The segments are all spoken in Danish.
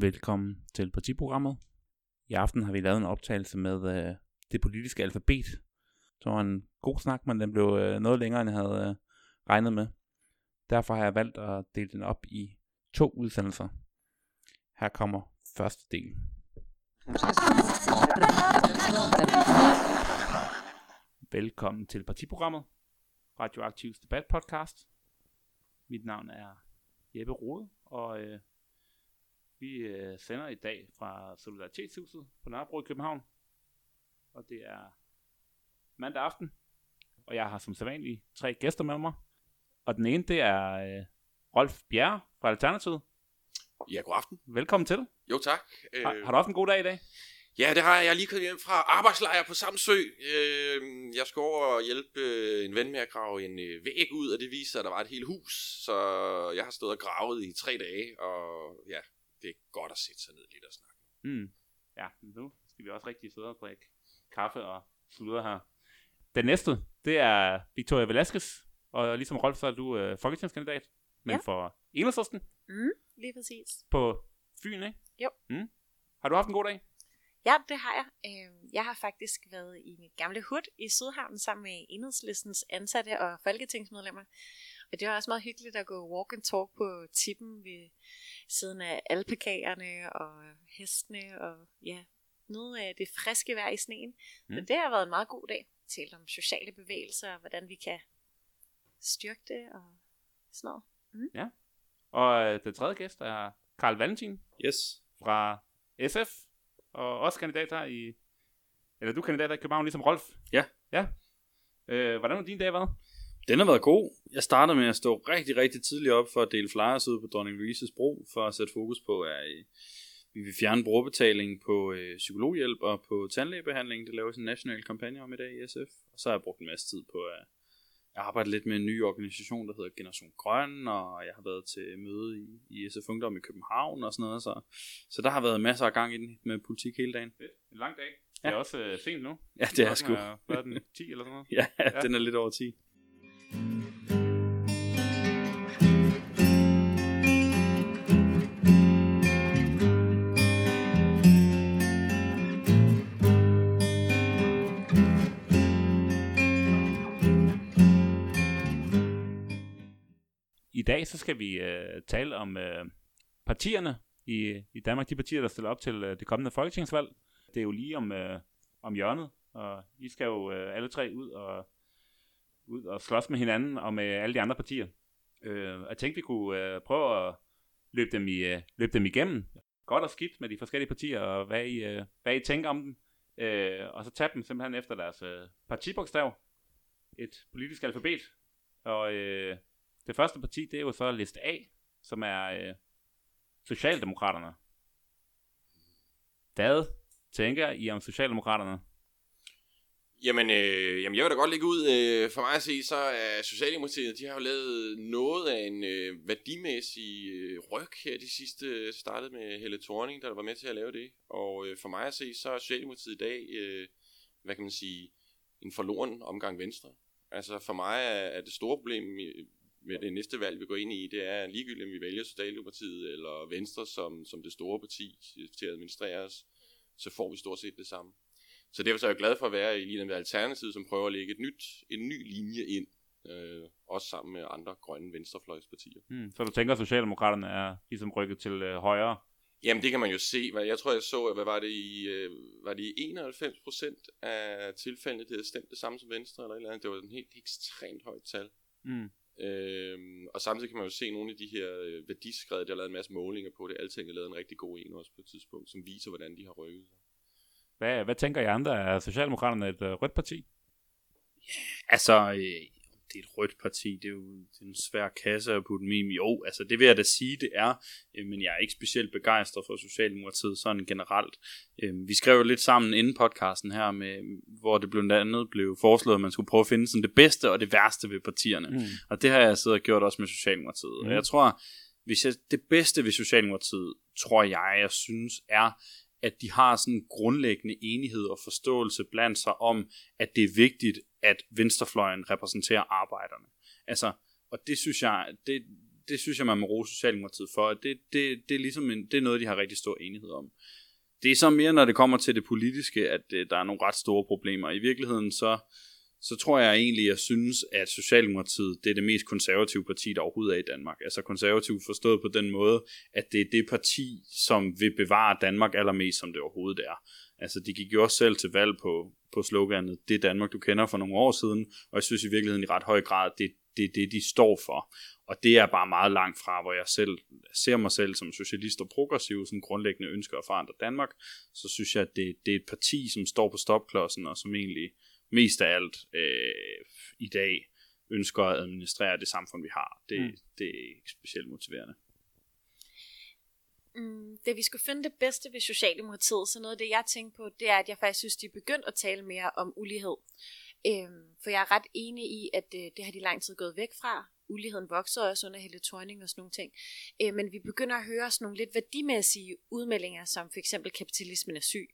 Velkommen til partiprogrammet. I aften har vi lavet en optagelse med øh, det politiske alfabet. Det var en god snak, men den blev øh, noget længere, end jeg havde øh, regnet med. Derfor har jeg valgt at dele den op i to udsendelser. Her kommer første del. Velkommen til partiprogrammet, Radioaktivs debatpodcast. Mit navn er Jeppe Rode, og øh, vi øh, sender i dag fra Solidaritetshuset på Nørrebro i København. Og det er mandag aften, og jeg har som sædvanligt tre gæster med mig. Og den ene, det er øh, Rolf Bjerre fra Alternativet. Ja, god aften. Velkommen til. Jo, tak. Har, Øh, har du haft en god dag i dag? Ja, det har jeg. Jeg er lige kommet hjem fra arbejdslejr på Samsø. Øh, jeg skal over og hjælpe en ven med at grave en væg ud, og det viser at der var et helt hus. Så jeg har stået og gravet i tre dage, og ja, det er godt at sætte sig ned lidt og snakke. Mm. Ja, nu skal vi også rigtig sidde og drikke kaffe og sludre her. Den næste, det er Victoria Velasquez. Og ligesom Rolf, så er du øh, folketingskandidat, men Ja. for Enhedslisten Mm, lige præcis. på Fyn, ikke? Jo. Mm. Har du haft en god dag? Ja, det har jeg. Øh, jeg har faktisk været i mit gamle hud i Sydhavnen sammen med enhedslistens ansatte og folketingsmedlemmer. Og det var også meget hyggeligt at gå walk and talk på tippen ved siden af alpakagerne og hestene og ja, nyde af det friske vejr i sneen. Mm. Så Mm. det har været en meget god dag. Talt om sociale bevægelser og hvordan vi kan styrke det og sådan noget. Og øh, den tredje gæst er Karl Valentin Yes. fra SF, og også kandidat her i, eller du er kandidat her i København, ligesom Rolf. Ja. Ja. Øh, hvordan har din dag været? Den har været god. Jeg startede med at stå rigtig, rigtig tidligt op for at dele flyers ud på Dronning Louises Bro, for at sætte fokus på, at øh, vi vil fjerne brugerbetaling på øh, psykologhjælp og på tandlægebehandling. Det laves en national kampagne om i dag i SF. Og så har jeg brugt en masse tid på at arbejde lidt med en ny organisation, der hedder Generation Grøn, og jeg har været til møde i, i SF Ungdom i København og sådan noget. Så, så der har været masser af gang i den med politik hele dagen. En lang dag. Det Ja. er også øh, sent nu. Ja, det er Klokken sgu. Hvad er den? 10 eller sådan noget? Ja, Ja. ja, den er lidt over 10. I dag så skal vi øh, tale om øh, partierne i, i Danmark, de partier, der stiller op til øh, det kommende folketingsvalg. Det er jo lige om, øh, om hjørnet, og I skal jo øh, alle tre ud og, ud og slås med hinanden og med alle de andre partier. Øh, jeg tænkte, vi kunne øh, prøve at løbe dem, i, øh, løbe dem igennem. Godt og skidt med de forskellige partier, og hvad I, øh, hvad I tænker om dem. Øh, og så tage dem simpelthen efter deres øh, partibogstav. Et politisk alfabet. Og øh, det første parti, det er jo så liste A, som er øh, Socialdemokraterne. Hvad tænker I om Socialdemokraterne? Jamen, øh, jamen, jeg vil da godt lægge ud. Øh, for mig at se, så er Socialdemokratiet, de har jo lavet noget af en øh, værdimæssig øh, ryg her de sidste, øh, startede med Helle Thorning, der var med til at lave det. Og øh, for mig at se, så er Socialdemokratiet i dag, øh, hvad kan man sige, en forloren omgang Venstre. Altså for mig er, er det store problem i- med det næste valg, vi går ind i, det er ligegyldigt, om vi vælger Socialdemokratiet eller Venstre som, som det store parti til at administrere os, så får vi stort set det samme. Så derfor så er jeg glad for at være i lige med Alternativet, som prøver at lægge et nyt, en ny linje ind, øh, også sammen med andre grønne venstrefløjspartier. Hmm. Så du tænker, at Socialdemokraterne er ligesom rykket til øh, højre? Jamen det kan man jo se. Jeg tror, jeg så, at hvad var det i, øh, var det i 91 procent af tilfældene, det havde stemt det samme som Venstre, eller et eller andet. Det var en helt ekstremt højt tal. Hmm. Øhm, og samtidig kan man jo se nogle af de her øh, værdiskred, der er lavet en masse målinger på det. Alting er lavet en rigtig god en også på et tidspunkt, som viser, hvordan de har rykket sig. Hvad, hvad tænker I andre? Er Socialdemokraterne et øh, rødt parti? Altså, øh, det er et rødt parti, det er jo det er en svær kasse at putte med Jo, altså det vil jeg da sige, det er, øh, men jeg er ikke specielt begejstret for Socialdemokratiet sådan generelt. Øh, vi skrev lidt sammen inden podcasten her, med, hvor det blandt andet blev foreslået, at man skulle prøve at finde sådan det bedste og det værste ved partierne. Mm. Og det har jeg siddet og gjort også med Socialdemokratiet. Mm. Og jeg tror, hvis jeg, det bedste ved Socialdemokratiet, tror jeg, jeg synes, er, at de har sådan en grundlæggende enighed og forståelse blandt sig om, at det er vigtigt, at venstrefløjen repræsenterer arbejderne. Altså, og det synes jeg, det, det synes jeg, man må rose Socialdemokratiet for. at Det, det, det, er ligesom en, det er noget, de har rigtig stor enighed om. Det er så mere, når det kommer til det politiske, at øh, der er nogle ret store problemer. I virkeligheden så, så tror jeg egentlig, jeg synes, at Socialdemokratiet det er det mest konservative parti, der overhovedet er i Danmark. Altså konservativ forstået på den måde, at det er det parti, som vil bevare Danmark allermest, som det overhovedet er. Altså de gik jo også selv til valg på, på sloganet, det er Danmark, du kender for nogle år siden, og jeg synes i virkeligheden i ret høj grad, det er det, det, de står for. Og det er bare meget langt fra, hvor jeg selv ser mig selv som socialist og progressiv, som grundlæggende ønsker at forandre Danmark, så synes jeg, at det, det er et parti, som står på stopklodsen, og som egentlig mest af alt øh, i dag ønsker at administrere det samfund, vi har. Det, mm. det er ikke specielt motiverende. Mm, da vi skulle finde det bedste ved Socialdemokratiet, så noget af det, jeg tænkte på, det er, at jeg faktisk synes, de er begyndt at tale mere om ulighed. Øhm, for jeg er ret enig i, at øh, det har de lang tid gået væk fra. Uligheden vokser også under Helle Thorning og sådan nogle ting. Øh, men vi begynder at høre sådan nogle lidt værdimæssige udmeldinger, som for eksempel kapitalismen er syg.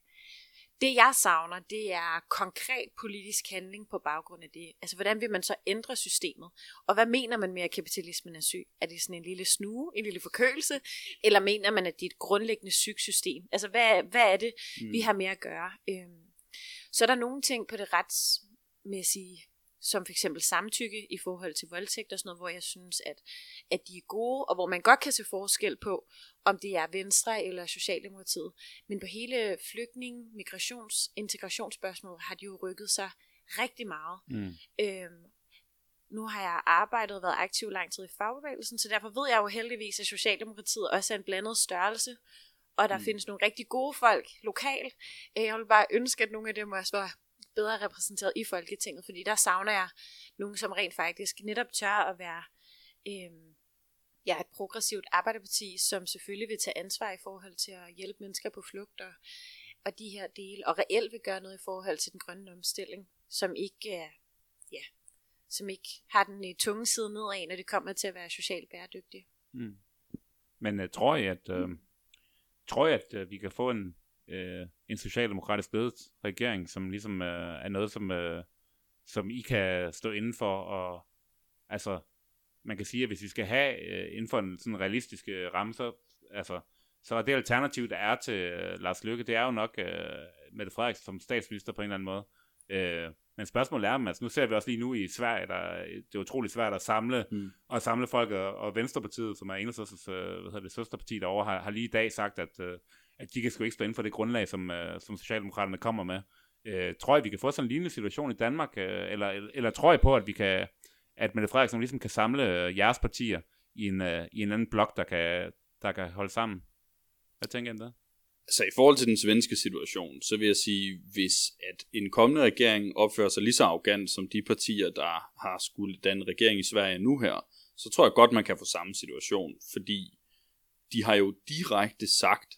Det jeg savner, det er konkret politisk handling på baggrund af det. Altså hvordan vil man så ændre systemet? Og hvad mener man med, at kapitalismen er syg? Er det sådan en lille snue, en lille forkølelse? Eller mener man, at det er et grundlæggende sygt system? Altså hvad, hvad er det, mm. vi har med at gøre? Øhm, så er der nogle ting på det retsmæssige som for eksempel samtykke i forhold til voldtægt og sådan noget, hvor jeg synes, at, at de er gode, og hvor man godt kan se forskel på, om det er Venstre eller Socialdemokratiet. Men på hele flygtning, migrations, integrationsspørgsmålet har de jo rykket sig rigtig meget. Mm. Øhm, nu har jeg arbejdet og været aktiv lang tid i fagbevægelsen, så derfor ved jeg jo heldigvis, at Socialdemokratiet også er en blandet størrelse, og der mm. findes nogle rigtig gode folk lokalt. Jeg vil bare ønske, at nogle af dem også var bedre repræsenteret i Folketinget, fordi der savner jeg nogen, som rent faktisk netop tør at være øh, ja, et progressivt arbejderparti, som selvfølgelig vil tage ansvar i forhold til at hjælpe mennesker på flugt og, og de her dele, og reelt vil gøre noget i forhold til den grønne omstilling, som ikke er, ja, som ikke har den øh, tunge side nedad, når det kommer til at være socialt bæredygtig. Mm. Men uh, tror jeg, at uh, tror jeg, at uh, vi kan få en øh, en socialdemokratisk ledet regering, som ligesom øh, er noget, som, øh, som I kan stå inden for, og altså, man kan sige, at hvis vi skal have øh, inden for en sådan realistisk øh, ramme, så, altså, så er det alternativ, der er til øh, Lars Løkke, det er jo nok øh, Mette Frederiksen som statsminister på en eller anden måde. Øh, men spørgsmålet er, altså nu ser vi også lige nu i Sverige, der, det er utrolig svært at samle, mm. og samle folk, og, og Venstrepartiet, som er Enhedslistens øh, hvad hedder det, søsterparti derovre, har, har lige i dag sagt, at øh, at de kan sgu ikke stå inden for det grundlag, som, øh, som Socialdemokraterne kommer med. Øh, tror jeg, vi kan få sådan en lignende situation i Danmark, øh, eller, eller tror jeg på, at vi kan, at Mette Frederiksen ligesom kan samle øh, jeres partier i en, øh, i en anden blok, der kan, der kan holde sammen? Hvad tænker I om det? Altså i forhold til den svenske situation, så vil jeg sige, hvis at en kommende regering opfører sig lige så arrogant som de partier, der har skulle danne regering i Sverige nu her, så tror jeg godt, man kan få samme situation, fordi de har jo direkte sagt,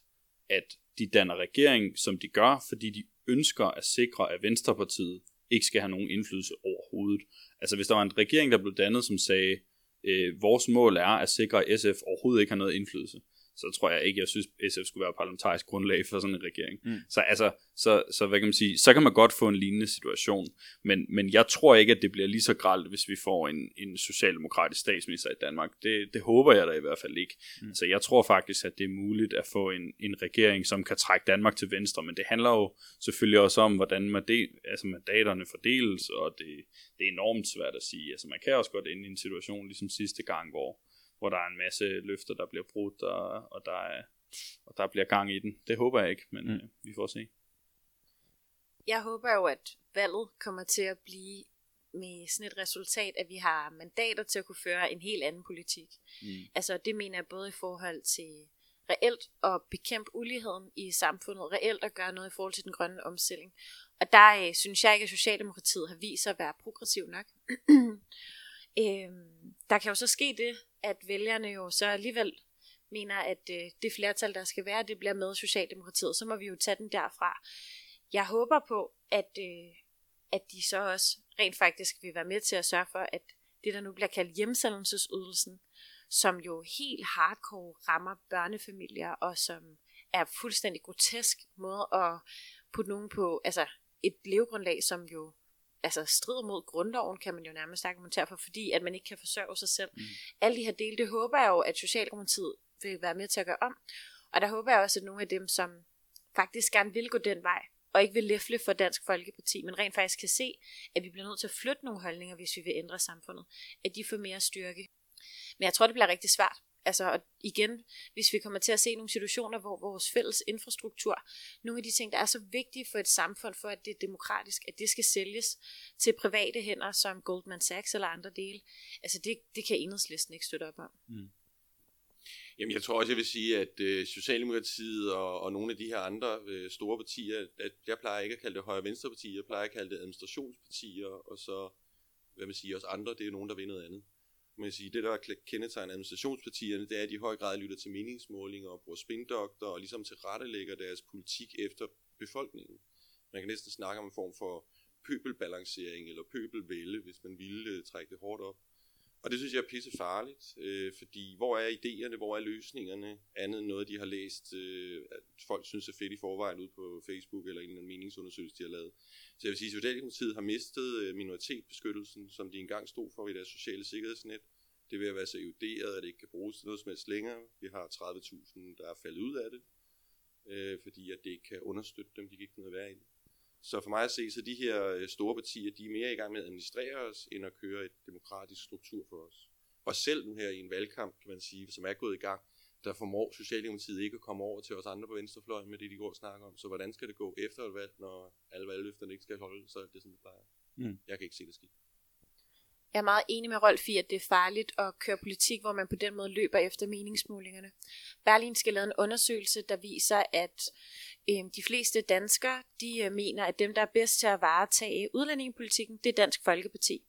at de danner regering, som de gør, fordi de ønsker at sikre, at Venstrepartiet ikke skal have nogen indflydelse overhovedet. Altså hvis der var en regering, der blev dannet, som sagde, øh, vores mål er at sikre, at SF overhovedet ikke har noget indflydelse, så tror jeg ikke, jeg synes, SF skulle være parlamentarisk grundlag for sådan en regering. Mm. Så altså, så, så hvad kan man sige, så kan man godt få en lignende situation, men, men jeg tror ikke, at det bliver lige så gralt, hvis vi får en, en socialdemokratisk statsminister i Danmark. Det, det håber jeg da i hvert fald ikke. Mm. Så jeg tror faktisk, at det er muligt at få en, en regering, som kan trække Danmark til venstre, men det handler jo selvfølgelig også om, hvordan man del, altså mandaterne fordeles, og det, det er enormt svært at sige. Altså man kan også godt ende i en situation, ligesom sidste gang, hvor hvor der er en masse løfter, der bliver brudt, og, og, der, er, og der bliver gang i den. Det håber jeg ikke, men mm. øh, vi får se. Jeg håber jo, at valget kommer til at blive med sådan et resultat, at vi har mandater til at kunne føre en helt anden politik. Mm. Altså det mener jeg både i forhold til reelt at bekæmpe uligheden i samfundet, reelt at gøre noget i forhold til den grønne omstilling. Og der øh, synes jeg ikke, at Socialdemokratiet har vist sig at være progressiv nok. Øhm, der kan jo så ske det, at vælgerne jo så alligevel mener, at øh, det flertal, der skal være, det bliver med Socialdemokratiet. Så må vi jo tage den derfra. Jeg håber på, at, øh, at de så også rent faktisk vil være med til at sørge for, at det, der nu bliver kaldt hjemsendelsesydelsen, som jo helt hardcore rammer børnefamilier, og som er fuldstændig grotesk måde at putte nogen på, altså et levegrundlag, som jo altså strider mod grundloven, kan man jo nærmest argumentere for, fordi at man ikke kan forsørge sig selv. Mm. Alle de her dele, det håber jeg jo, at Socialdemokratiet vil være med til at gøre om. Og der håber jeg også, at nogle af dem, som faktisk gerne vil gå den vej, og ikke vil læfle for Dansk Folkeparti, men rent faktisk kan se, at vi bliver nødt til at flytte nogle holdninger, hvis vi vil ændre samfundet, at de får mere styrke. Men jeg tror, det bliver rigtig svært. Altså og igen, hvis vi kommer til at se nogle situationer, hvor vores fælles infrastruktur, nogle af de ting, der er så vigtige for et samfund, for at det er demokratisk, at det skal sælges til private hænder, som Goldman Sachs eller andre dele, altså det, det kan enhedslisten ikke støtte op om. Mm. Jamen, jeg tror også, jeg vil sige, at øh, Socialdemokratiet og, og nogle af de her andre øh, store partier, at jeg plejer ikke at kalde det højre-venstre partier, jeg plejer at kalde det administrationspartier, og så, hvad man siger, os andre, det er nogen, der vil noget andet. Man sige, det, der kendetegner administrationspartierne, det er, at de i høj grad lytter til meningsmålinger og bruger spindokter og ligesom tilrettelægger deres politik efter befolkningen. Man kan næsten snakke om en form for pøbelbalancering eller pøbelvælde, hvis man ville øh, trække det hårdt op. Og det synes jeg er pisse farligt, øh, fordi hvor er idéerne, hvor er løsningerne, andet end noget, de har læst, øh, at folk synes er fedt i forvejen ud på Facebook eller en eller anden meningsundersøgelse, de har lavet. Så jeg vil sige, at Socialdemokratiet har mistet øh, minoritetsbeskyttelsen, som de engang stod for i deres sociale sikkerhedsnet. Det vil være så eroderet, at det ikke kan bruges til noget som helst længere. Vi har 30.000, der er faldet ud af det, øh, fordi at det ikke kan understøtte dem, de kan ikke noget at være i det. Så for mig at se, så de her øh, store partier, de er mere i gang med at administrere os, end at køre et demokratisk struktur for os. Og selv nu her i en valgkamp, kan man sige, som er gået i gang, der formår Socialdemokratiet ikke at komme over til os andre på venstrefløjen med det, de går og snakker om. Så hvordan skal det gå efter et valg, når alle valgløfterne ikke skal holde, så er det, som det plejer. Mm. Jeg kan ikke se det ske. Jeg er meget enig med Rolf i, at det er farligt at køre politik, hvor man på den måde løber efter meningsmålingerne. Berlin skal lave en undersøgelse, der viser, at øh, de fleste danskere de øh, mener, at dem, der er bedst til at varetage udlændingepolitikken, det er Dansk Folkeparti.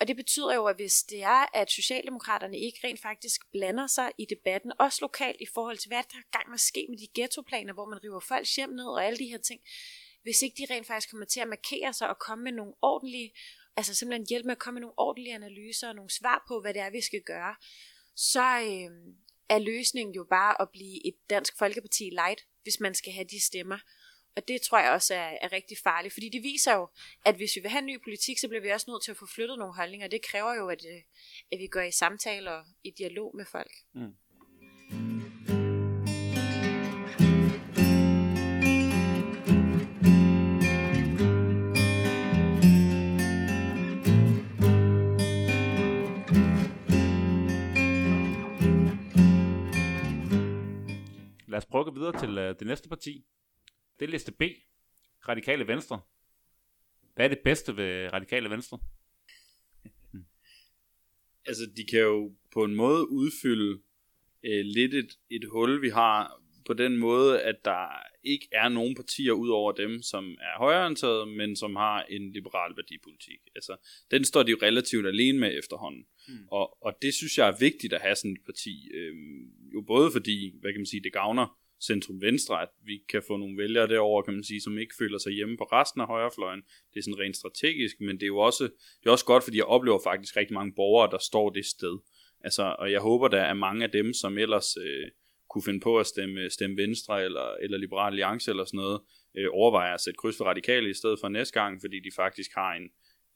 Og det betyder jo, at hvis det er, at Socialdemokraterne ikke rent faktisk blander sig i debatten, også lokalt i forhold til, hvad der er gang med at ske med de ghettoplaner, hvor man river folk hjem ned og alle de her ting, hvis ikke de rent faktisk kommer til at markere sig og komme med nogle ordentlige altså simpelthen hjælpe med at komme med nogle ordentlige analyser og nogle svar på, hvad det er, vi skal gøre, så øh, er løsningen jo bare at blive et dansk folkeparti light, hvis man skal have de stemmer. Og det tror jeg også er, er rigtig farligt, fordi det viser jo, at hvis vi vil have en ny politik, så bliver vi også nødt til at få flyttet nogle holdninger. Det kræver jo, at, øh, at vi går i samtaler og i dialog med folk. Mm. Lad os prøve at gå videre til uh, det næste parti. Det er liste B. Radikale Venstre. Hvad er det bedste ved Radikale Venstre? altså, de kan jo på en måde udfylde uh, lidt et, et hul, vi har på den måde, at der ikke er nogen partier ud over dem, som er højreorienterede, men som har en liberal værdipolitik. Altså, den står de jo relativt alene med efterhånden. Mm. Og, og det synes jeg er vigtigt at have sådan et parti. Øhm, jo både fordi, hvad kan man sige, det gavner centrum venstre, at vi kan få nogle vælgere derover, kan man sige, som ikke føler sig hjemme på resten af højrefløjen. Det er sådan rent strategisk, men det er jo også, det er også godt, fordi jeg oplever faktisk rigtig mange borgere, der står det sted. Altså, og jeg håber, der er mange af dem, som ellers øh, kunne finde på at stemme, stemme Venstre eller, eller Liberal Alliance eller sådan noget, øh, overvejer at sætte kryds for radikale i stedet for næste gang, fordi de faktisk har en,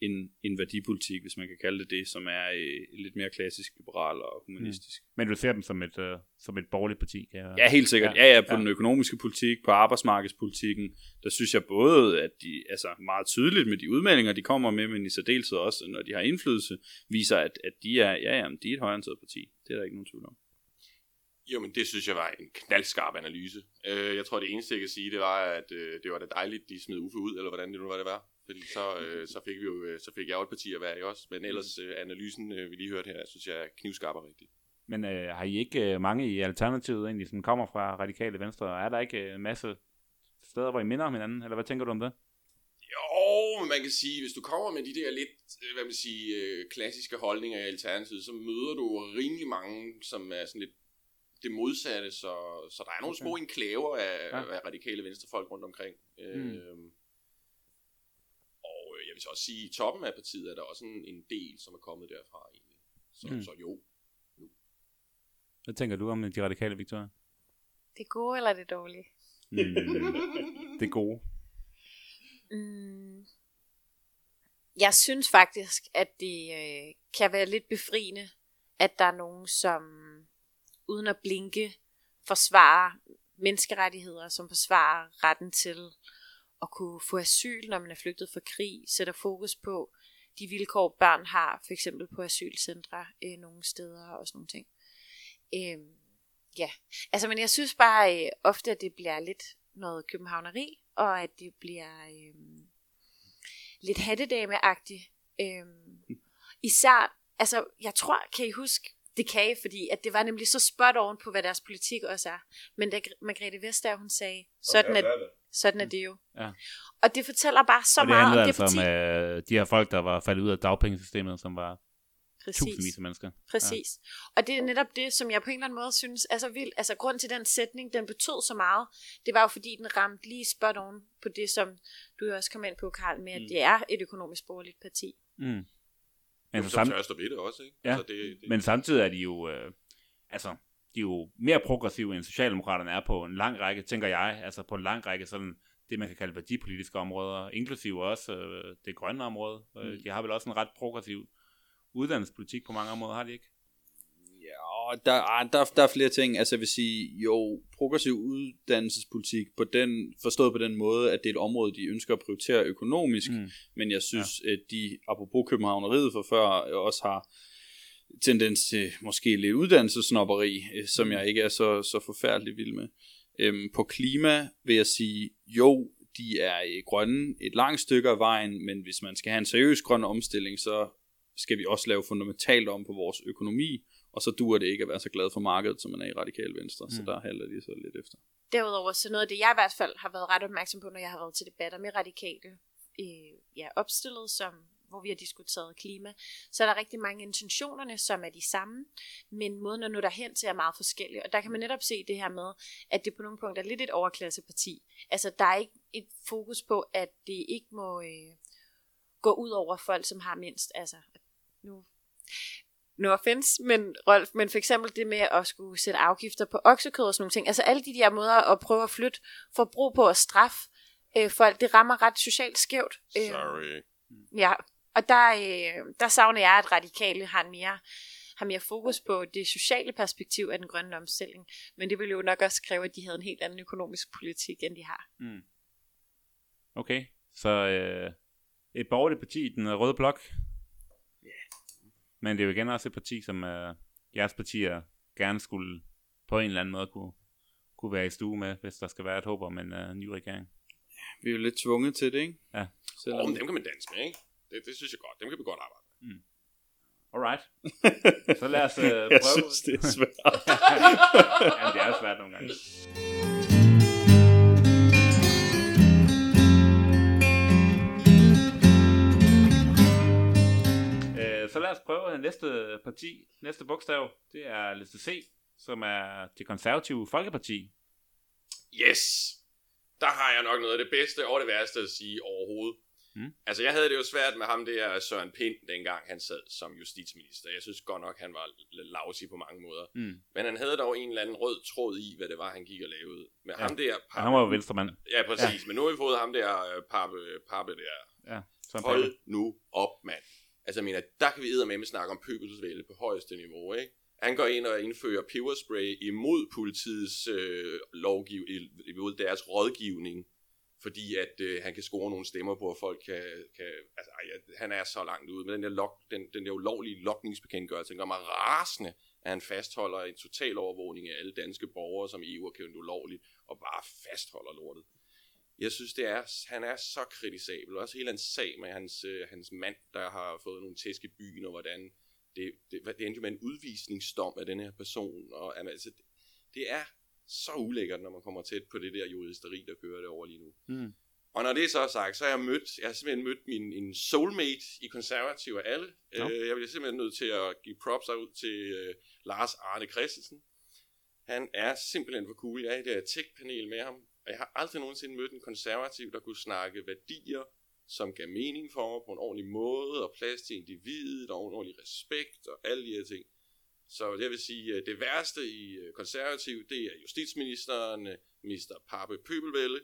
en, en værdipolitik, hvis man kan kalde det det, som er øh, lidt mere klassisk liberal og humanistisk. Mm. Men du ser dem som et, øh, som et borgerligt parti? Kan jeg... Ja, helt sikkert. Ja, ja, ja på ja. den økonomiske politik, på arbejdsmarkedspolitikken, der synes jeg både, at de altså meget tydeligt med de udmeldinger, de kommer med, men i særdeleshed også, når de har indflydelse, viser, at, at de er, ja, ja, de er et højreorienteret parti. Det er der ikke nogen tvivl om. Jo, men det synes jeg var en knaldskarp analyse. Øh, jeg tror, det eneste, jeg kan sige, det var, at øh, det var da dejligt, de smed Uffe ud, eller hvordan det nu var, det var. Fordi så, øh, så fik vi jo, øh, så fik jeg jo et parti at være i også. Men ellers øh, analysen, øh, vi lige hørte her, synes jeg er knivskarp og rigtigt. Men øh, har I ikke øh, mange i Alternativet egentlig, som kommer fra Radikale Venstre? Er der ikke en øh, masse steder, hvor I minder om hinanden? Eller hvad tænker du om det? Jo, men man kan sige, hvis du kommer med de der lidt, øh, hvad man siger, øh, klassiske holdninger i Alternativet, så møder du rimelig mange, som er sådan lidt det modsatte, så, så der er nogle Okay. små enklaver af, Ja. af radikale venstrefolk rundt omkring. Mm. Og øh, vil så også sige, i toppen af partiet er der også en, en del, som er kommet derfra egentlig. Så, Mm. så jo, Hvad tænker du om de radikale, Victoria? Det gode eller det dårlige? Mm, det er gode. Mm. Jeg synes faktisk, at det øh, kan være lidt befriende, at der er nogen, som uden at blinke forsvarer menneskerettigheder, som forsvarer retten til at kunne få asyl, når man er flygtet fra krig, sætter fokus på de vilkår, børn har, for eksempel på asylcentre øh, nogle steder og sådan nogle ting. Øh, ja, altså men jeg synes bare øh, ofte, at det bliver lidt noget københavneri, og at det bliver øh, lidt hattedameagtigt. Øh, især, altså jeg tror, kan I huske, det kan I, fordi at det var nemlig så spot on på, hvad deres politik også er. Men da Margrethe Vestager, hun sagde, sådan er, sådan er det jo. Ja. Og det fortæller bare så og det meget om handlede det altså parti. om øh, de her folk, der var faldet ud af dagpengesystemet, som var Præcis. tusindvis af mennesker. Præcis. Ja. Og det er netop det, som jeg på en eller anden måde synes er så vildt. Altså grund til den sætning, den betød så meget, det var jo fordi, den ramte lige spot on på det, som du jo også kom ind på, Karl, med at Mm. det er et økonomisk borgerligt parti. Mm. men Men, så sam- tør jeg stå ved det også, ikke? Ja, så det, det, men samtidig er de jo, øh, altså, de er jo mere progressive, end Socialdemokraterne er på en lang række, tænker jeg, altså på en lang række sådan, det man kan kalde værdipolitiske områder, inklusive også øh, det grønne område. Mm. Mm. De har vel også en ret progressiv uddannelsespolitik på mange områder, har de ikke? Ja, der, ah, der, der er flere ting. Altså jeg vil sige, jo, progressiv uddannelsespolitik, på den, forstået på den måde, at det er et område, de ønsker at prioritere økonomisk, mm. men jeg synes, ja. at de, apropos Københavneriet for før, også har tendens til måske lidt uddannelsesnopperi, øh, som jeg ikke er så, så forfærdelig vild med. Øhm, på klima vil jeg sige, jo, de er øh, grønne et langt stykke af vejen, men hvis man skal have en seriøs grøn omstilling, så skal vi også lave fundamentalt om på vores økonomi, og så duer det ikke at være så glad for markedet, som man er i radikal venstre, mm. så Mm. der handler de så lidt efter. Derudover, så noget af det, jeg i hvert fald har været ret opmærksom på, når jeg har været til debatter med radikale øh, ja, opstillet, som, hvor vi har diskuteret klima, så er der rigtig mange intentionerne, som er de samme, men måden at nå derhen til er meget forskellig. Og der kan man netop se det her med, at det på nogle punkter er lidt et overklasseparti. Altså, der er ikke et fokus på, at det ikke må øh, gå ud over folk, som har mindst. Altså, nu no offense, men Rolf, men for eksempel det med at skulle sætte afgifter på oksekød og sådan nogle ting, altså alle de der måder at prøve at flytte forbrug på at straffe øh, folk, det rammer ret socialt skævt. Øh, sorry. ja, og der, øh, der savner jeg, at radikale har en mere har mere fokus på det sociale perspektiv af den grønne omstilling. Men det ville jo nok også kræve, at de havde en helt anden økonomisk politik, end de har. Mm. Okay, så øh, et borgerligt parti i den røde blok. Men det er jo igen også et parti, som øh, jeres partier gerne skulle på en eller anden måde kunne, kunne være i stue med, hvis der skal være et håb om en øh, ny regering. Vi er jo lidt tvunget til det, ikke? Ja. Selvom... Oh, dem kan man danse med, ikke? Det, det synes jeg godt. Dem kan vi godt arbejde med. Alright. Så lad os øh, prøve. jeg synes, det er svært. ja, det er svært nogle gange. Øh, Så lad os prøve næste parti, næste bogstav. Det er liste C, som er det konservative Folkeparti. Yes! Der har jeg nok noget af det bedste og det værste at sige overhovedet. Mm. Altså, jeg havde det jo svært med ham der Søren Pind, dengang han sad som justitsminister. Jeg synes godt nok, han var lavsig på mange måder. Mm. Men han havde dog en eller anden rød tråd i, hvad det var, han gik og lavede. Men Ja. ham der... Og han var jo venstremand. Ja, præcis. Ja. Men nu har vi fået ham der øh, pappe, pappe der. Ja, Søren Hold Pape. nu op, mand. Altså, jeg mener, der kan vi med snakke om pøbelsvælde på højeste niveau, ikke? Han går ind og indfører peberspray imod politiets øh, lovgiv, imod deres rådgivning, fordi at øh, han kan score nogle stemmer på, at folk kan, kan altså, ej, han er så langt ude Men den der, log, den, den der ulovlige lokningsbekendtgørelse, den gør mig rasende, at han fastholder en total overvågning af alle danske borgere, som EU har kendt ulovligt, og bare fastholder lortet. Jeg synes, det er, han er så kritisabel. Også hele hans sag med hans, øh, hans mand, der har fået nogle tæsk i byen, og hvordan det, det, det endte jo med en udvisningsdom af den her person. Og, altså, det, det er så ulækkert, når man kommer tæt på det der juristeri, der kører det over lige nu. Mm. Og når det så er sagt, så har jeg mødt, jeg har simpelthen mødt min en soulmate i konservativ af alle. Ja. Øh, jeg bliver simpelthen nødt til at give props ud til øh, Lars Arne Christensen. Han er simpelthen for cool. Jeg er i det her tech-panel med ham, og jeg har aldrig nogensinde mødt en konservativ, der kunne snakke værdier, som gav mening for mig på en ordentlig måde, og plads til individet, og en ordentlig respekt, og alle de her ting. Så jeg vil sige, at det værste i øh, konservativ, det er justitsministeren, øh, minister Pape Pøbelvælde,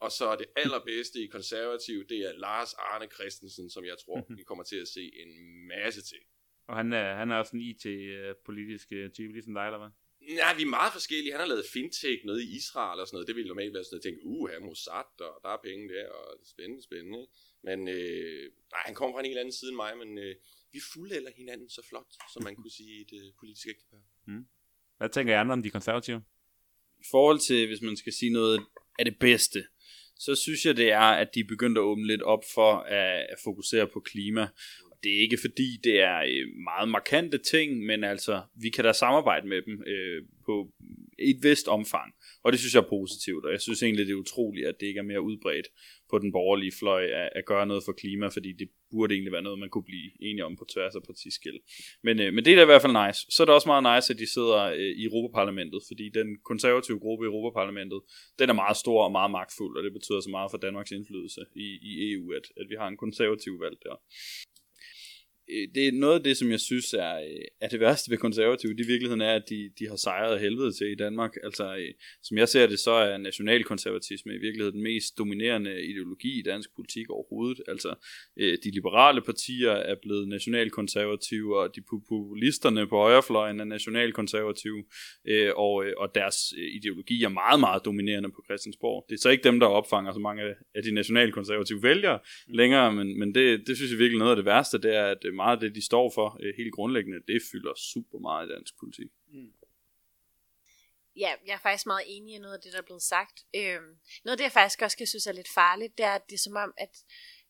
og så det allerbedste i konservativ, det er Lars Arne Christensen, som jeg tror, Mhm. vi kommer til at se en masse til. Og han er, han er også en IT-politisk øh, type, ligesom dig, eller hvad? Nej, vi er meget forskellige. Han har lavet fintech noget i Israel og sådan noget. Det ville normalt være sådan noget, at tænke, uh, her er Mossad, og der er penge der, og det er spændende, spændende. Men øh, nej, han kommer fra en helt anden side end mig, men øh, vi fuldælder hinanden så flot, som man kunne sige i et øh, politisk ægtepar. Hvad tænker I andre om de konservative? I forhold til, hvis man skal sige noget af det bedste, så synes jeg, det er, at de er begyndt at åbne lidt op for at, at fokusere på klima. Og Det er ikke fordi, det er øh, meget markante ting, men altså, vi kan da samarbejde med dem øh, på i et vist omfang. Og det synes jeg er positivt, og jeg synes egentlig, det er utroligt, at det ikke er mere udbredt på den borgerlige fløj at, at gøre noget for klima, fordi det burde egentlig være noget, man kunne blive enige om på tværs af partiskil. Men, øh, men det er da i hvert fald nice. Så er det også meget nice, at de sidder øh, i Europaparlamentet, fordi den konservative gruppe i Europaparlamentet, den er meget stor og meget magtfuld, og det betyder så meget for Danmarks indflydelse i, i EU, at, at vi har en konservativ valg der. Øh, Det er noget af det, som jeg synes er, øh, er det værste ved konservative. Det i virkeligheden er, at de, de har sejret helvede til i Danmark. Altså, øh, som jeg ser det, så er nationalkonservatisme i virkeligheden den mest dominerende ideologi i dansk politik overhovedet. Altså, de liberale partier er blevet nationalkonservative, og de populisterne på højrefløjen er nationalkonservative, og, og deres ideologi er meget, meget dominerende på Christiansborg. Det er så ikke dem, der opfanger så mange af de nationalkonservative vælgere længere, men, men det, det synes jeg virkelig noget af det værste, det er, at øh, meget af det, de står for, øh, helt grundlæggende, det fylder super meget i dansk politik. Ja, jeg er faktisk meget enig i noget af det, der er blevet sagt. Øhm, noget af det, jeg faktisk også kan synes er lidt farligt, det er, at det er som om, at,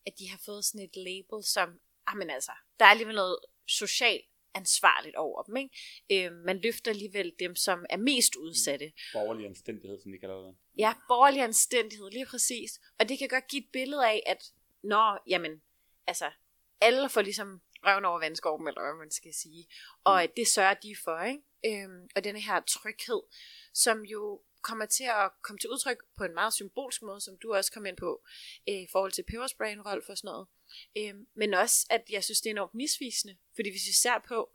at de har fået sådan et label som, ah, men altså, der er alligevel noget socialt ansvarligt over dem, ikke? Øhm, man løfter alligevel dem, som er mest udsatte. Borgerlig anstændighed, som de kalder det. Ja, borgerlig anstændighed, lige præcis. Og det kan godt give et billede af, at nå, jamen, altså, alle får ligesom røven over vandskorben, eller hvad man skal sige. Og at det sørger de for, ikke? Øhm, og denne her tryghed, som jo kommer til at komme til udtryk på en meget symbolsk måde, som du også kom ind på, øh, i forhold til pebersprayen, Rolf, og sådan noget. Øhm, men også, at jeg synes, det er enormt misvisende. Fordi hvis vi ser på,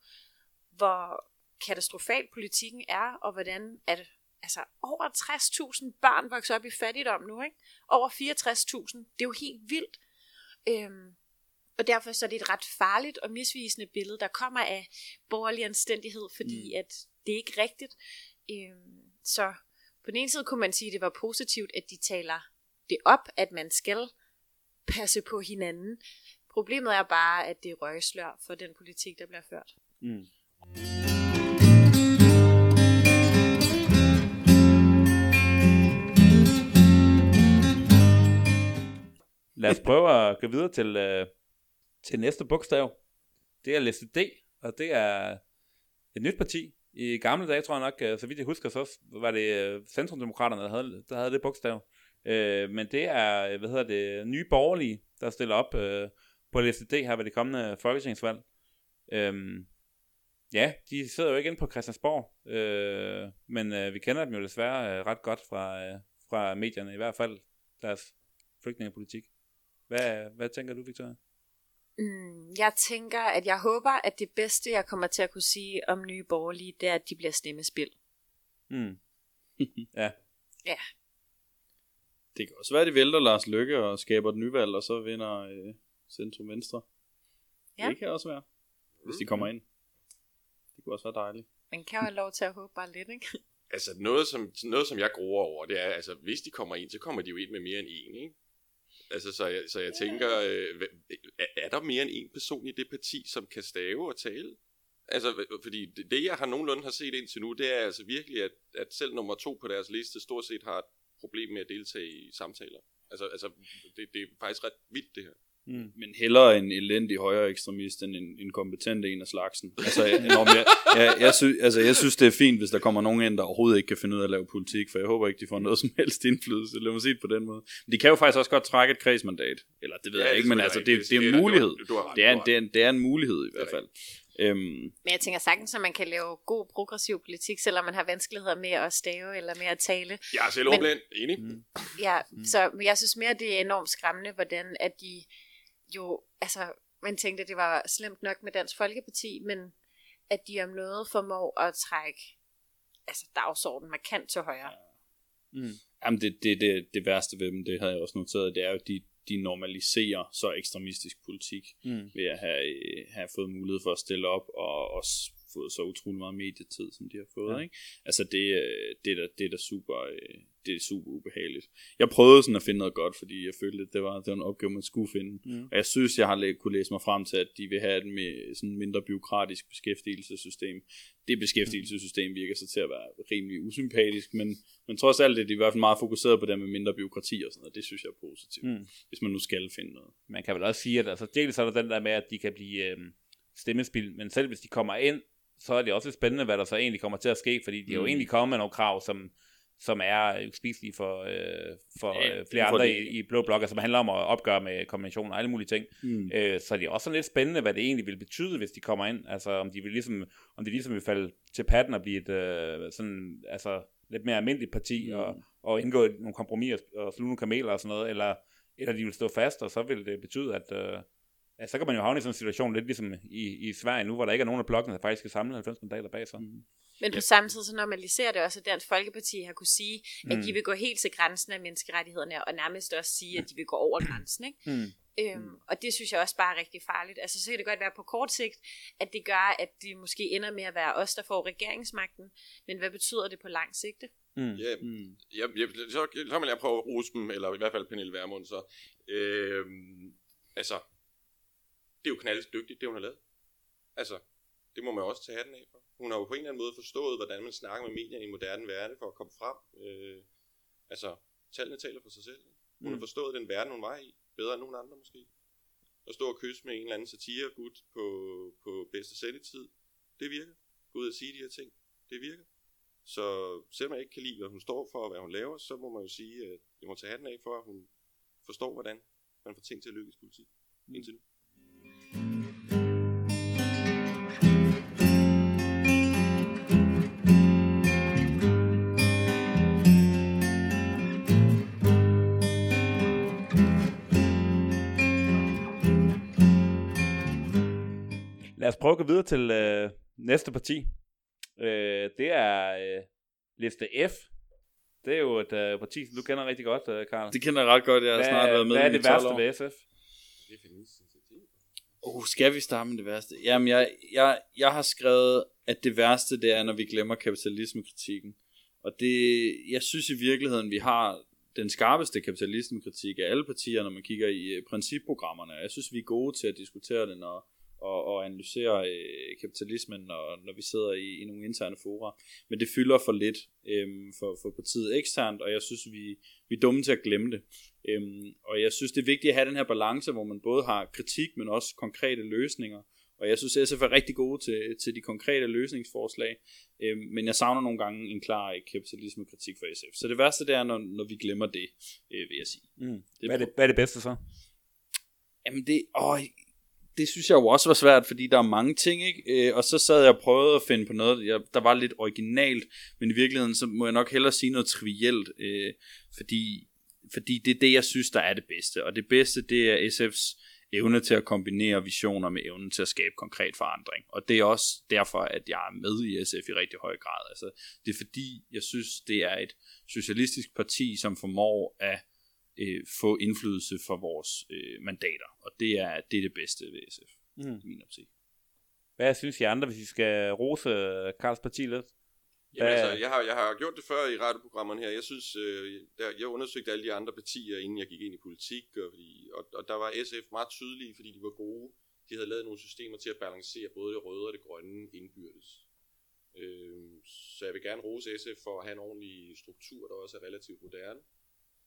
hvor katastrofal politikken er, og hvordan at altså, over 60.000 børn vokser op i fattigdom nu, ikke? Over 64.000. Det er jo helt vildt. Øhm, og derfor så er det et ret farligt og misvisende billede, der kommer af borgerlig anstændighed, fordi mm. at det er ikke rigtigt. Øhm, så på den ene side kunne man sige, at det var positivt, at de taler det op, at man skal passe på hinanden. Problemet er bare, at det er røgslør for den politik, der bliver ført. Mm. Lad os prøve at gå videre til, øh, til næste bogstav. Det er liste D, og det er et nyt parti. I gamle dage, tror jeg nok, øh, så vidt jeg husker, så var det øh, Centrumdemokraterne, der havde, der havde det bogstav. Øh, men det er, øh, hvad hedder det, nye borgerlige, der stiller op øh, på liste D her ved det kommende folketingsvalg. Øh, ja, de sidder jo ikke inde på Christiansborg, øh, men øh, vi kender dem jo desværre øh, ret godt fra, øh, fra medierne, i hvert fald deres flygtningepolitik. Hvad, hvad tænker du, Victoria? Mm, jeg tænker, at jeg håber, at det bedste, jeg kommer til at kunne sige om nye borgerlige, det er, at de bliver stemmespil. Mm. Det kan også være, at de vælter Lars Lykke og skaber et nyvalg, og så vinder øh, Centrum Venstre. Ja. Det kan også være, hvis de kommer ind. Det kunne også være dejligt. Man kan jo have lov til at håbe bare lidt, ikke? Altså noget som, noget, som jeg gruer over, det er, altså hvis de kommer ind, så kommer de jo ind med mere end en, ikke? Altså, så jeg, så jeg tænker, øh, er, er der mere end en person i det parti, som kan stave og tale? Altså, fordi det, det, jeg har nogenlunde har set indtil nu, det er altså virkelig, at, at selv nummer to på deres liste stort set har et problem med at deltage i samtaler. Altså, altså det, det er faktisk ret vildt, det her. Mm. men hellere en elendig højere ekstremist end en, en kompetent en af slagsen. Altså, jeg, jeg, jeg, jeg, sy, altså, jeg synes, det er fint, hvis der kommer nogen ind, der overhovedet ikke kan finde ud af at lave politik, for jeg håber ikke, de får noget som helst indflydelse. Lad mig sige det på den måde. Men de kan jo faktisk også godt trække et kredsmandat. Eller det ved Ja, jeg ikke, men altså, det, det er en mulighed. Det er, det, er, det er en mulighed i hvert er fald. Øhm, Men jeg tænker sagtens, at man kan lave god progressiv politik, selvom man har vanskeligheder med at stave eller med at tale. Jeg er selv Men- ordblind. Enig? Ja, mm. så jeg synes mere, det er enormt skræmmende, hvordan at de jo, altså, man tænkte, at det var slemt nok med Dansk Folkeparti, men at de om noget formår at trække altså dagsordenen markant til højre. Mm. Jamen det, det, det, det værste ved dem, det havde jeg også noteret, det er jo, at de, de normaliserer så ekstremistisk politik Mm. ved at have, øh, have fået mulighed for at stille op og også fået så utrolig meget medietid, som de har fået. Ja. Ja. Ikke? Altså det, øh, det, er da, det er da super, øh, det er super ubehageligt. Jeg prøvede sådan at finde noget godt, fordi jeg følte, at det var, det var en opgave, man skulle finde. Mm. Og jeg synes, jeg har læ- kunne læse mig frem til, at de vil have et med, sådan mindre byråkratisk beskæftigelsessystem. Det beskæftigelsessystem virker så til at være rimelig usympatisk, men, men trods alt er de i hvert fald meget fokuseret på det med mindre byråkrati og sådan noget. Det synes jeg er positivt, Mm. hvis man nu skal finde noget. man kan vel også sige, at altså, dels er der den der med, at de kan blive øh, stemmespil, men selv hvis de kommer ind, så er det også spændende, hvad der så egentlig kommer til at ske, fordi de er jo Mm. egentlig kommet med nogle krav, som, som er uspiselige for, øh, for øh, flere for andre det- i, i blå blok, altså som handler om at opgøre med konventioner og alle mulige ting. Mm. Øh, så det er også sådan lidt spændende, hvad det egentlig vil betyde, hvis de kommer ind. Altså om de vil ligesom, om de ligesom vil falde til patten og blive et øh, sådan, altså lidt mere almindeligt parti Mm. og, og indgå nogle kompromiser og sluge nogle kameler og sådan noget, eller, eller de vil stå fast, og så vil det betyde, at, øh, at så kan man jo havne i sådan en situation, lidt ligesom i, i Sverige nu, hvor der ikke er nogen af blokkene, der faktisk skal samle 90 mandater bag sig. Mm. Men på samme tid så normaliserer det også, at Dansk Folkeparti har kunne sige, at Mm. de vil gå helt til grænsen af menneskerettighederne, og nærmest også sige, at de vil gå over grænsen. Ikke? Mm. Øhm, og det synes jeg også bare er rigtig farligt. Altså, så kan det godt være på kort sigt, at det gør, at det måske ender med at være os, der får regeringsmagten. Men hvad betyder det på lang sigt? Mm. Ja, Mm. jeg, jeg, så, så vil jeg prøve at rose dem, eller i hvert fald Pernille Vermund, så. Øhm, altså, det er jo knaldet dygtigt, det hun har lavet. Altså, det må man også tage hatten af for. Hun har jo på en eller anden måde forstået, hvordan man snakker med medierne i en moderne verden for at komme frem. Øh, altså, tallene taler for sig selv. Hun mm. har Mm. forstået den verden, hun var i, bedre end nogen andre måske. At stå og kysse med en eller anden satiregud på, på bedste sendetid, det virker. Gå ud og sige de her ting, det virker. Så selvom jeg ikke kan lide, hvad hun står for og hvad hun laver, så må man jo sige, at jeg må tage hatten af for, at hun forstår, hvordan man får ting til at lykkes i politik. Indtil nu. Lad os prøve at gå videre til øh, næste parti. Øh, det er øh, liste F. Det er jo et øh, parti, som du kender rigtig godt, øh, Karl. Det kender jeg ret godt, jeg har hvad, snart været med hvad er i det 12 værste år. ved SF? Det er initiativ. Oh, skal vi starte med det værste? Jamen, jeg, jeg, jeg har skrevet, at det værste, det er, når vi glemmer kapitalismekritikken. Og det, jeg synes i virkeligheden, vi har den skarpeste kapitalismekritik af alle partier, når man kigger i øh, principprogrammerne. Jeg synes, vi er gode til at diskutere det, når, og, og analysere øh, kapitalismen, når, når vi sidder i, i nogle interne fora. Men det fylder for lidt øhm, for, for partiet eksternt, og jeg synes, vi, vi er dumme til at glemme det. Øhm, og jeg synes, det er vigtigt at have den her balance, hvor man både har kritik, men også konkrete løsninger. Og jeg synes, SF er rigtig gode til, til de konkrete løsningsforslag, øhm, men jeg savner nogle gange en klar øh, kapitalismekritik for SF. Så det værste, det er, når, når vi glemmer det, øh, vil jeg sige. Mm. Det Hvad, er det, hvad er det bedste så? Jamen det, åh, det synes jeg jo også var svært, fordi der er mange ting, ikke? Øh, og så sad jeg og prøvede at finde på noget, jeg, der var lidt originalt, men i virkeligheden, så må jeg nok hellere sige noget trivielt, øh, fordi, fordi det er det, jeg synes, der er det bedste. Og det bedste, det er SF's evne til at kombinere visioner med evnen til at skabe konkret forandring. Og det er også derfor, at jeg er med i SF i rigtig høj grad. Altså, det er fordi, jeg synes, det er et socialistisk parti, som formår at øh, få indflydelse for vores øh, mandater. Og det er, det er det bedste ved SF, Mm. i min optik. Hvad synes I andre, hvis I skal rose øh, Karls parti lidt? Jamen, altså, jeg, har, jeg har gjort det før i radioprogrammerne her. Jeg synes, øh, der, jeg undersøgte alle de andre partier, inden jeg gik ind i politik, og, fordi, og, og der var SF meget tydelige, fordi de var gode. De havde lavet nogle systemer til at balancere både det røde og det grønne indbyrdes. Øh, så jeg vil gerne rose SF for at have en ordentlig struktur, der også er relativt moderne.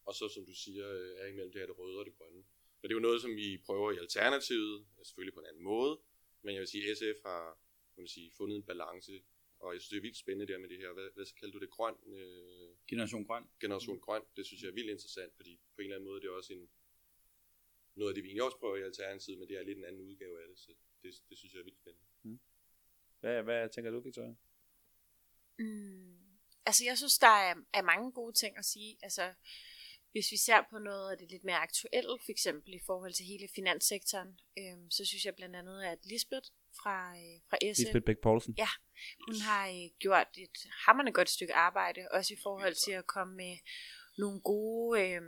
Og så, som du siger, øh, er imellem det her det røde og det grønne. Og det er jo noget, som vi prøver i Alternativet, selvfølgelig på en anden måde, men jeg vil sige, at SF har kan man sige, fundet en balance, og jeg synes, det er vildt spændende der med det her, hvad, hvad kalder du det, grøn? Øh, Generation Grøn. generation grøn, det synes jeg er vildt interessant, fordi på en eller anden måde det er også en, noget af det, vi egentlig også prøver i Alternativet, men det er lidt en anden udgave af det, så det, det synes jeg er vildt spændende. Hvad, hvad tænker du, Victoria? Mm. Altså, jeg synes, der er, er mange gode ting at sige. Altså, hvis vi ser på noget af det lidt mere aktuelle, for eksempel i forhold til hele finanssektoren, øhm, så synes jeg blandt andet, at Lisbeth fra, øh, fra SF, Lisbeth Bæk Poulsen. Ja, hun har øh, gjort et hammerende godt stykke arbejde, også i forhold til at komme med nogle gode, øh,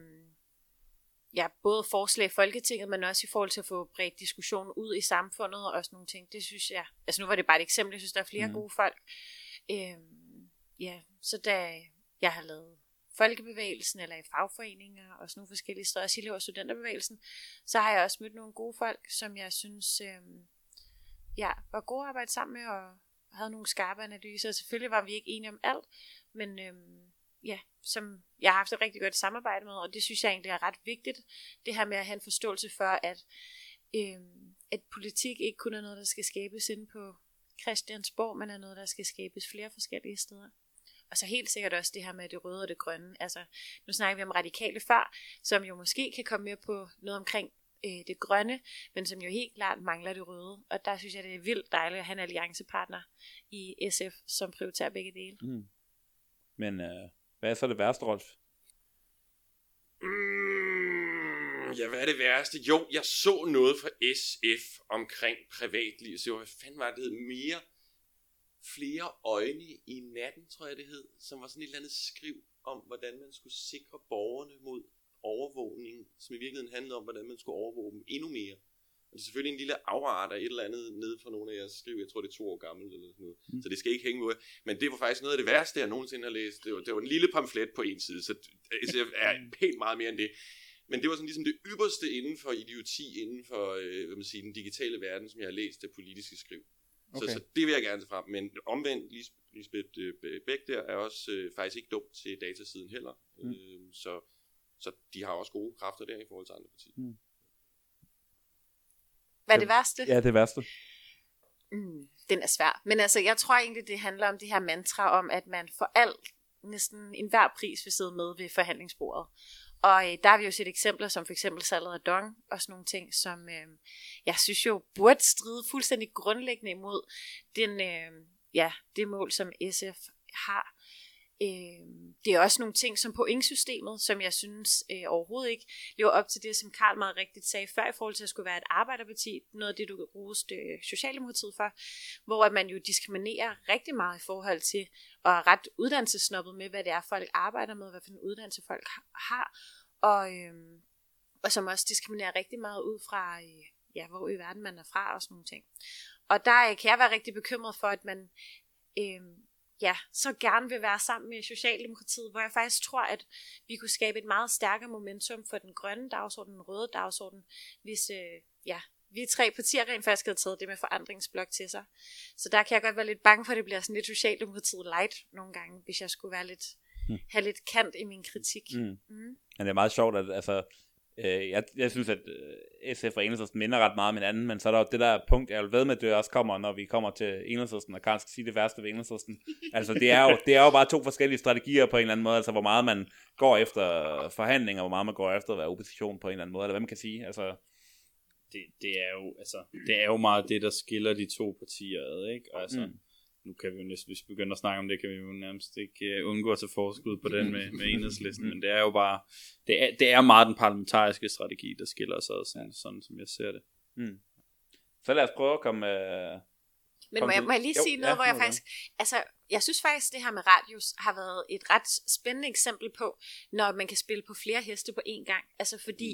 ja, både forslag i Folketinget, men også i forhold til at få bredt diskussion ud i samfundet og sådan nogle ting. Det synes jeg, altså nu var det bare et eksempel, jeg synes, der er flere mm. gode folk. Øh, ja, så da jeg har lavet folkebevægelsen eller i fagforeninger og sådan nogle forskellige steder, også i Elev- og studenterbevægelsen, så har jeg også mødt nogle gode folk, som jeg synes øh, ja, var gode at arbejde sammen med og havde nogle skarpe analyser. Selvfølgelig var vi ikke enige om alt, men øh, ja, som jeg har haft et rigtig godt samarbejde med, og det synes jeg egentlig er ret vigtigt, det her med at have en forståelse for, at, øh, at politik ikke kun er noget, der skal skabes inde på Christiansborg, men er noget, der skal skabes flere forskellige steder. Og så helt sikkert også det her med det røde og det grønne. Altså, nu snakker vi om radikale før, som jo måske kan komme med på noget omkring øh, det grønne, men som jo helt klart mangler det røde. Og der synes jeg, det er vildt dejligt at have en alliancepartner i SF, som prioriterer begge dele. Mm. Men øh, hvad er så det værste, Rolf? Mm, ja, hvad er det værste? Jo, jeg så noget fra SF omkring privatliv. Så hvad fanden var det? Mere flere øjne i natten, tror jeg det hed, som var sådan et eller andet skriv om, hvordan man skulle sikre borgerne mod overvågning, som i virkeligheden handlede om, hvordan man skulle overvåge dem endnu mere. Og det er selvfølgelig en lille afart af et eller andet nede for nogle af jeres skriv. Jeg tror, det er to år gammelt eller sådan noget. Mm. Så det skal ikke hænge med. Men det var faktisk noget af det værste, jeg nogensinde har læst. Det var, det var en lille pamflet på en side, så SF er pænt meget mere end det. Men det var sådan ligesom det ypperste inden for idioti, inden for øh, hvad man siger, den digitale verden, som jeg har læst af politiske skriv. Okay. Så, så det vil jeg gerne tage frem. Men omvendt, Lis- Lisbeth øh, Bæk der er også øh, faktisk ikke dum til datasiden heller. Mm. Øh, så, så de har også gode kræfter der i forhold til andre partier. Hvad er det værste? Ja, det værste. Mm, den er svær. Men altså, jeg tror egentlig, det handler om det her mantra om, at man for alt, næsten enhver pris vil sidde med ved forhandlingsbordet. Og øh, der har vi jo set eksempler, som for eksempel salget af dong, og sådan nogle ting, som øh, jeg synes jo burde stride fuldstændig grundlæggende imod den, øh, ja, det mål, som SF har. Øh, det er også nogle ting som pointsystemet, som jeg synes øh, overhovedet ikke lever op til det, som Karl meget rigtigt sagde før, i forhold til at skulle være et arbejderparti. Noget af det, du roste øh, Socialdemokratiet for, hvor at man jo diskriminerer rigtig meget i forhold til, og er ret uddannelsesnoppet med, hvad det er, folk arbejder med, hvad for en uddannelse folk har, og, øh, og som også diskriminerer rigtig meget ud fra, øh, ja, hvor i verden man er fra og sådan nogle ting. Og der øh, kan jeg være rigtig bekymret for, at man øh, ja, så gerne vil være sammen med Socialdemokratiet, hvor jeg faktisk tror, at vi kunne skabe et meget stærkere momentum for den grønne dagsorden, den røde dagsorden, hvis øh, ja, vi tre partier rent faktisk havde taget det med forandringsblok til sig. Så der kan jeg godt være lidt bange for, at det bliver sådan lidt Socialdemokratiet light nogle gange, hvis jeg skulle være lidt, Hmm. have lidt kant i min kritik. Mm. Mm. Men det er meget sjovt, at altså, øh, jeg, jeg synes, at øh, SF og Enhedslisten minder ret meget om hinanden, men så er der jo det der punkt, jeg vil ved med, at det også kommer, når vi kommer til Enhedslisten, og Karl skal sige det værste ved Enhedslisten. Altså, det er, jo, det er jo bare to forskellige strategier på en eller anden måde, altså hvor meget man går efter forhandlinger, og hvor meget man går efter at være opposition på en eller anden måde, eller hvad man kan sige. Altså, Det, det, er jo, altså, det er jo meget det, der skiller de to partier ad, ikke? Og altså, Mm. mm. nu kan vi jo næsten, hvis vi begynder at snakke om det, kan vi jo nærmest ikke uh, undgå at tage forskud på den med, med enhedslisten, men det er jo bare, det er, det er meget den parlamentariske strategi, der skiller os ad, sådan, sådan som jeg ser det. mm. Så lad os prøve at komme... Øh, Men Kom må jeg, må jeg lige Jo, sige noget, ja, hvor jeg faktisk... Altså, jeg synes faktisk, det her med radius har været et ret spændende eksempel på, når man kan spille på flere heste på én gang. Altså fordi,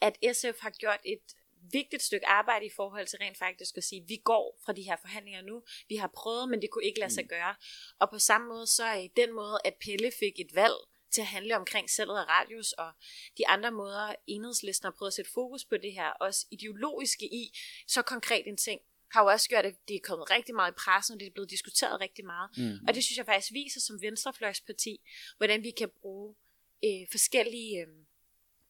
at SF har gjort et vigtigt stykke arbejde i forhold til rent faktisk at sige, vi går fra de her forhandlinger nu, vi har prøvet, men det kunne ikke lade sig gøre. Og på samme måde, så er i den måde, at Pelle fik et valg til at handle omkring salget af radius, og de andre måder, enhedslisten har prøvet at sætte fokus på det her, også ideologiske i, så konkret en ting, har jo også gjort, at det er kommet rigtig meget i pressen, og det er blevet diskuteret rigtig meget. mm. Og det synes jeg faktisk viser som venstrefløjsparti, hvordan vi kan bruge øh, forskellige øh,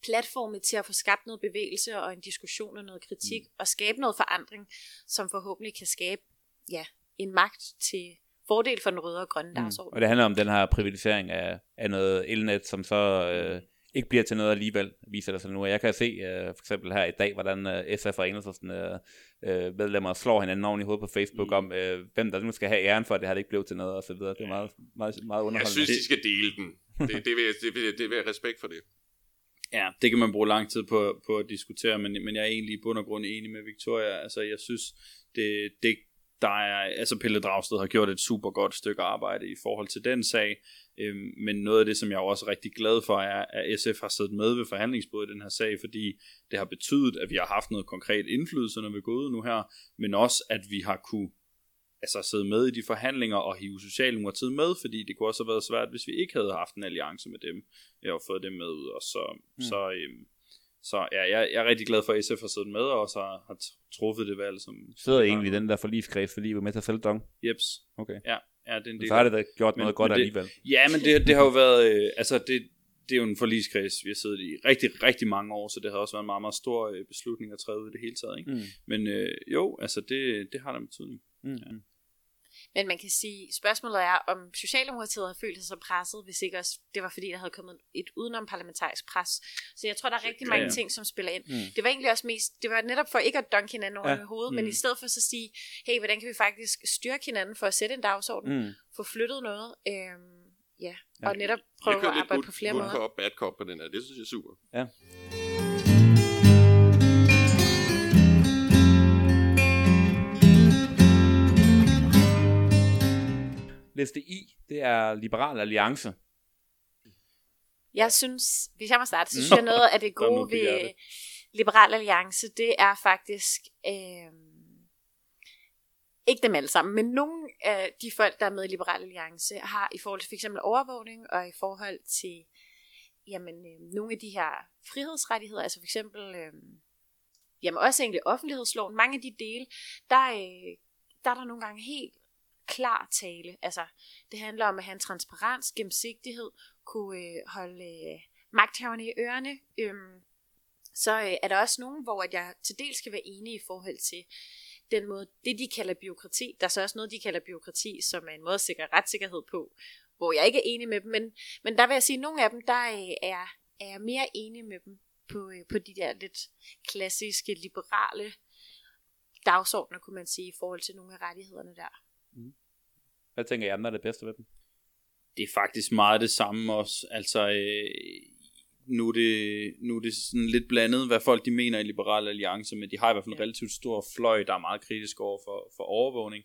platforme til at få skabt noget bevægelse og en diskussion og noget kritik, mm. og skabe noget forandring, som forhåbentlig kan skabe ja, en magt til fordel for den røde og grønne mm. dagsorden. Og det handler om den her privatisering af, af noget elnet, som så øh, ikke bliver til noget alligevel, viser det sig nu. Og jeg kan se øh, for eksempel her i dag, hvordan øh, SF og Enhedslisten øh, øh, medlemmer slår hinanden oven i hovedet på Facebook mm. om, øh, hvem der nu skal have æren for, at det her ikke blev til noget videre. Det er meget, meget, meget underholdende. Jeg synes, de skal dele den. Det, det, vil, det, vil, det vil jeg respekt for det. Ja, det kan man bruge lang tid på, på at diskutere, men, men jeg er egentlig i bund og grund enig med Victoria. Altså, jeg synes, det, det, der er, altså Pelle Dragsted har gjort et super godt stykke arbejde i forhold til den sag, øhm, men noget af det, som jeg også er rigtig glad for, er, at SF har siddet med ved forhandlingsbordet i den her sag, fordi det har betydet, at vi har haft noget konkret indflydelse, når vi er gået ud nu her, men også, at vi har kunne altså sidde med i de forhandlinger og hive Socialdemokratiet med, fordi det kunne også have været svært, hvis vi ikke havde haft en alliance med dem, og fået dem med ud, og så, mm. så øhm, så ja, jeg, jeg er rigtig glad for, at SF har siddet med, og så har, har truffet det valg. Som, Sidder egentlig den der forliskreds, fordi vi var med til at sælge dong? Jeps. Okay. Ja, ja det er en del så har det da gjort men, noget godt men det, alligevel. Ja, men det, det har jo været, øh, altså det, det er jo en forliskreds, vi har siddet i rigtig, rigtig mange år, så det har også været en meget, meget stor øh, beslutning at træde ud i det hele taget. Ikke? Mm. Men øh, jo, altså det, det har der betydning. Mm. Ja. Men man kan sige, spørgsmålet er, om Socialdemokratiet har følt sig så presset, hvis ikke også det var fordi, der havde kommet et udenom parlamentarisk pres. Så jeg tror, der er rigtig mange ja, ja. ting, som spiller ind. Mm. Det var egentlig også mest, det var netop for ikke at dunke hinanden over ja. hovedet, mm. men i stedet for så at sige, hey, hvordan kan vi faktisk styrke hinanden for at sætte en dagsorden, mm. få flyttet noget, øhm, ja, og ja. netop prøve at arbejde på flere måder. Jeg kører lidt bad cop på den her, det synes jeg er super. Ja. Liste I, det er Liberal Alliance. Jeg synes, hvis jeg må starte, så synes jeg noget af det gode ved Liberal Alliance, det er faktisk, øh, ikke dem alle sammen, men nogle af de folk, der er med i Liberal Alliance, har i forhold til f.eks. overvågning, og i forhold til jamen, øh, nogle af de her frihedsrettigheder, altså for eksempel, øh, jamen også egentlig offentlighedsloven, mange af de dele, der, øh, der er der nogle gange helt klar tale. Altså, det handler om at have en transparens, gennemsigtighed, kunne øh, holde øh, magthaverne i ørerne. Øhm, så øh, er der også nogen, hvor at jeg til dels skal være enig i forhold til den måde, det de kalder byråkrati. Der er så også noget, de kalder byråkrati, som er en måde at sikre retssikkerhed på, hvor jeg ikke er enig med dem. Men, men der vil jeg sige, at nogle af dem, der øh, er, er jeg mere enig med dem på, øh, på de der lidt klassiske, liberale dagsordner, kunne man sige, i forhold til nogle af rettighederne der. Mm. Hvad tænker jeg, er det bedste ved dem? Det er faktisk meget det samme også. Altså, øh, nu, er det, nu er det sådan lidt blandet, hvad folk de mener i Liberale Alliance, men de har i hvert fald en relativt stor fløj, der er meget kritisk over for, for overvågning.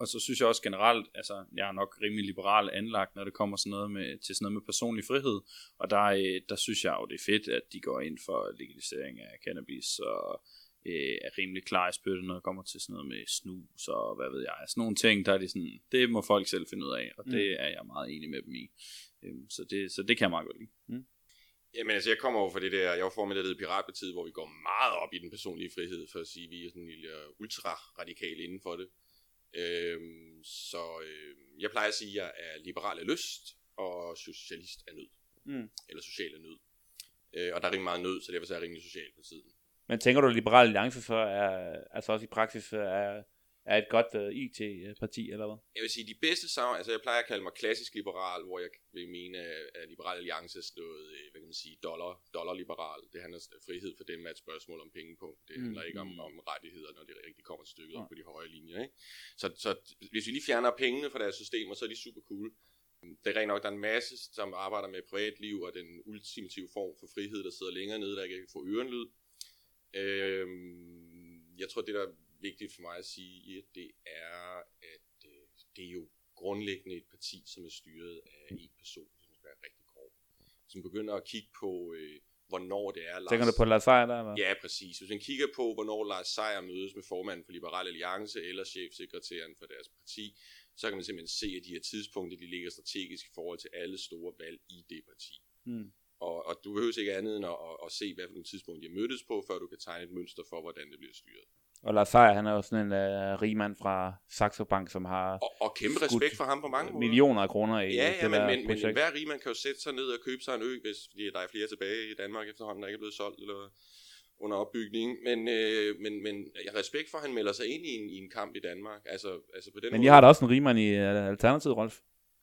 Og så synes jeg også generelt, altså jeg er nok rimelig liberal anlagt, når det kommer sådan noget med, til sådan noget med personlig frihed. Og der, øh, der synes jeg jo, det er fedt, at de går ind for legalisering af cannabis og øh, er rimelig klar i spyttet, når det kommer til sådan noget med snus og hvad ved jeg. Sådan nogle ting, der er det sådan, det må folk selv finde ud af, og mm. det er jeg meget enig med dem i. Øhm, så, det, så det kan jeg meget godt lide. Mm. Jamen altså, jeg kommer over for det der, jeg var for med det der Piratpartiet, hvor vi går meget op i den personlige frihed, for at sige, at vi er sådan en lille ultra-radikale inden for det. Øhm, så øh, jeg plejer at sige, at jeg er liberal af lyst, og socialist af nød. Mm. Eller social af nød. Øh, og der er rimelig meget nød, så derfor er jeg rimelig social på tiden. Men tænker du, at Liberal Alliance så er, altså også i praksis er, er et godt uh, øh, IT-parti, eller hvad? Jeg vil sige, de bedste sammen, altså jeg plejer at kalde mig klassisk liberal, hvor jeg vil mene, at Liberal Alliance er noget, øh, hvad kan man sige, dollar, dollar-liberal. Det handler frihed for dem er et spørgsmål om pengepunkt. Det handler mm. ikke om, om rettigheder, når det rigtig kommer til stykket ja. på de høje linjer. Ikke? Så, så hvis vi lige fjerner pengene fra deres systemer, så er de super cool. Det er rent nok, der er en masse, som arbejder med privatliv og den ultimative form for frihed, der sidder længere nede, der ikke kan få ørenlyd. Øhm, jeg tror, det der er vigtigt for mig at sige, det er, at øh, det er jo grundlæggende et parti, som er styret af en person, som skal være rigtig grov. Som begynder at kigge på, øh, hvornår det er Lars... Tænker du på Lars Seier der? Eller? Ja, præcis. Hvis man kigger på, hvornår Lars Seier mødes med formanden for Liberal Alliance eller chefsekretæren for deres parti, så kan man simpelthen se, at de her tidspunkter, de ligger strategisk i forhold til alle store valg i det parti. Hmm. Og, og du behøver ikke andet end at, at, at se, hvad for nogle tidspunkt de mødtes på, før du kan tegne et mønster for, hvordan det bliver styret. Og Lars Seier, han er jo sådan en uh, rig mand fra Saxo Bank, som har Og, og kæmpe respekt for ham på mange måder. millioner af kroner i Ja, det ja, men, der men, men projekt. hver rig man kan jo sætte sig ned og købe sig en ø, hvis fordi der er flere tilbage i Danmark efterhånden, der ikke er blevet solgt eller under opbygning. Men, øh, men, men jeg respekt for, at han melder sig ind i en, i en kamp i Danmark. Altså, altså på den Men måde. I har da også en rigmand i uh, Alternativet, Rolf.